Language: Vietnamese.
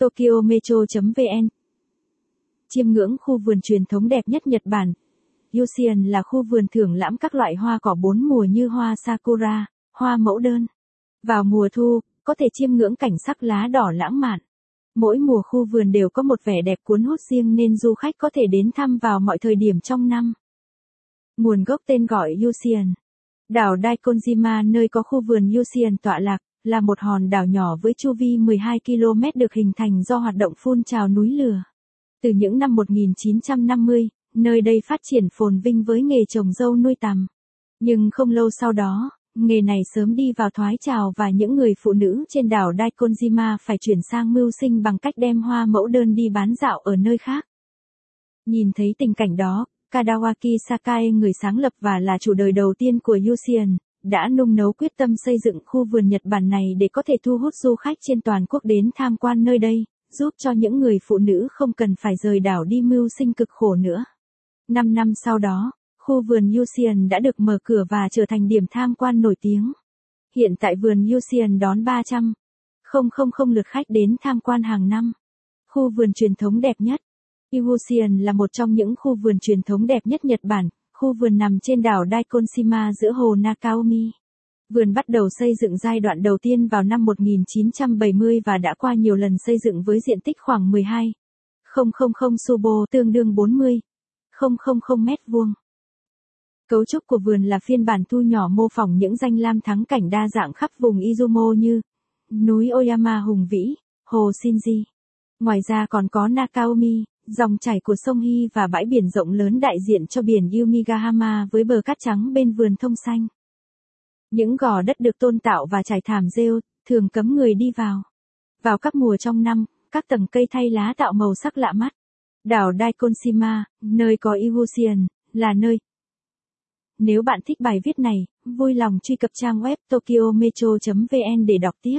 Tokyo Metro.vn Chiêm ngưỡng khu vườn truyền thống đẹp nhất Nhật Bản. Yosien là khu vườn thưởng lãm các loại hoa cỏ bốn mùa như hoa sakura, hoa mẫu đơn. Vào mùa thu, có thể chiêm ngưỡng cảnh sắc lá đỏ lãng mạn. Mỗi mùa khu vườn đều có một vẻ đẹp cuốn hút riêng nên du khách có thể đến thăm vào mọi thời điểm trong năm. Nguồn gốc tên gọi Yusian Đảo Daikonjima nơi có khu vườn Yusian tọa lạc, là một hòn đảo nhỏ với chu vi 12 km được hình thành do hoạt động phun trào núi lửa. Từ những năm 1950, nơi đây phát triển phồn vinh với nghề trồng dâu nuôi tằm. Nhưng không lâu sau đó, nghề này sớm đi vào thoái trào và những người phụ nữ trên đảo Daikonjima phải chuyển sang mưu sinh bằng cách đem hoa mẫu đơn đi bán dạo ở nơi khác. Nhìn thấy tình cảnh đó, Kadawaki Sakae người sáng lập và là chủ đời đầu tiên của Yusian, đã nung nấu quyết tâm xây dựng khu vườn Nhật Bản này để có thể thu hút du khách trên toàn quốc đến tham quan nơi đây, giúp cho những người phụ nữ không cần phải rời đảo đi mưu sinh cực khổ nữa. Năm năm sau đó, khu vườn Yusian đã được mở cửa và trở thành điểm tham quan nổi tiếng. Hiện tại vườn Yusian đón 300 000 lượt khách đến tham quan hàng năm. Khu vườn truyền thống đẹp nhất. Iwusian là một trong những khu vườn truyền thống đẹp nhất Nhật Bản, khu vườn nằm trên đảo Daikonshima giữa hồ Nakaomi. Vườn bắt đầu xây dựng giai đoạn đầu tiên vào năm 1970 và đã qua nhiều lần xây dựng với diện tích khoảng 12 000 subo tương đương 40 000 mét vuông. Cấu trúc của vườn là phiên bản thu nhỏ mô phỏng những danh lam thắng cảnh đa dạng khắp vùng Izumo như núi Oyama hùng vĩ, hồ Shinji. Ngoài ra còn có Nakaomi, dòng chảy của sông Hi và bãi biển rộng lớn đại diện cho biển Yumigahama với bờ cát trắng bên vườn thông xanh. Những gò đất được tôn tạo và trải thảm rêu, thường cấm người đi vào. Vào các mùa trong năm, các tầng cây thay lá tạo màu sắc lạ mắt. Đảo Daikonshima, nơi có Iwusian, là nơi. Nếu bạn thích bài viết này, vui lòng truy cập trang web tokyometro.vn để đọc tiếp.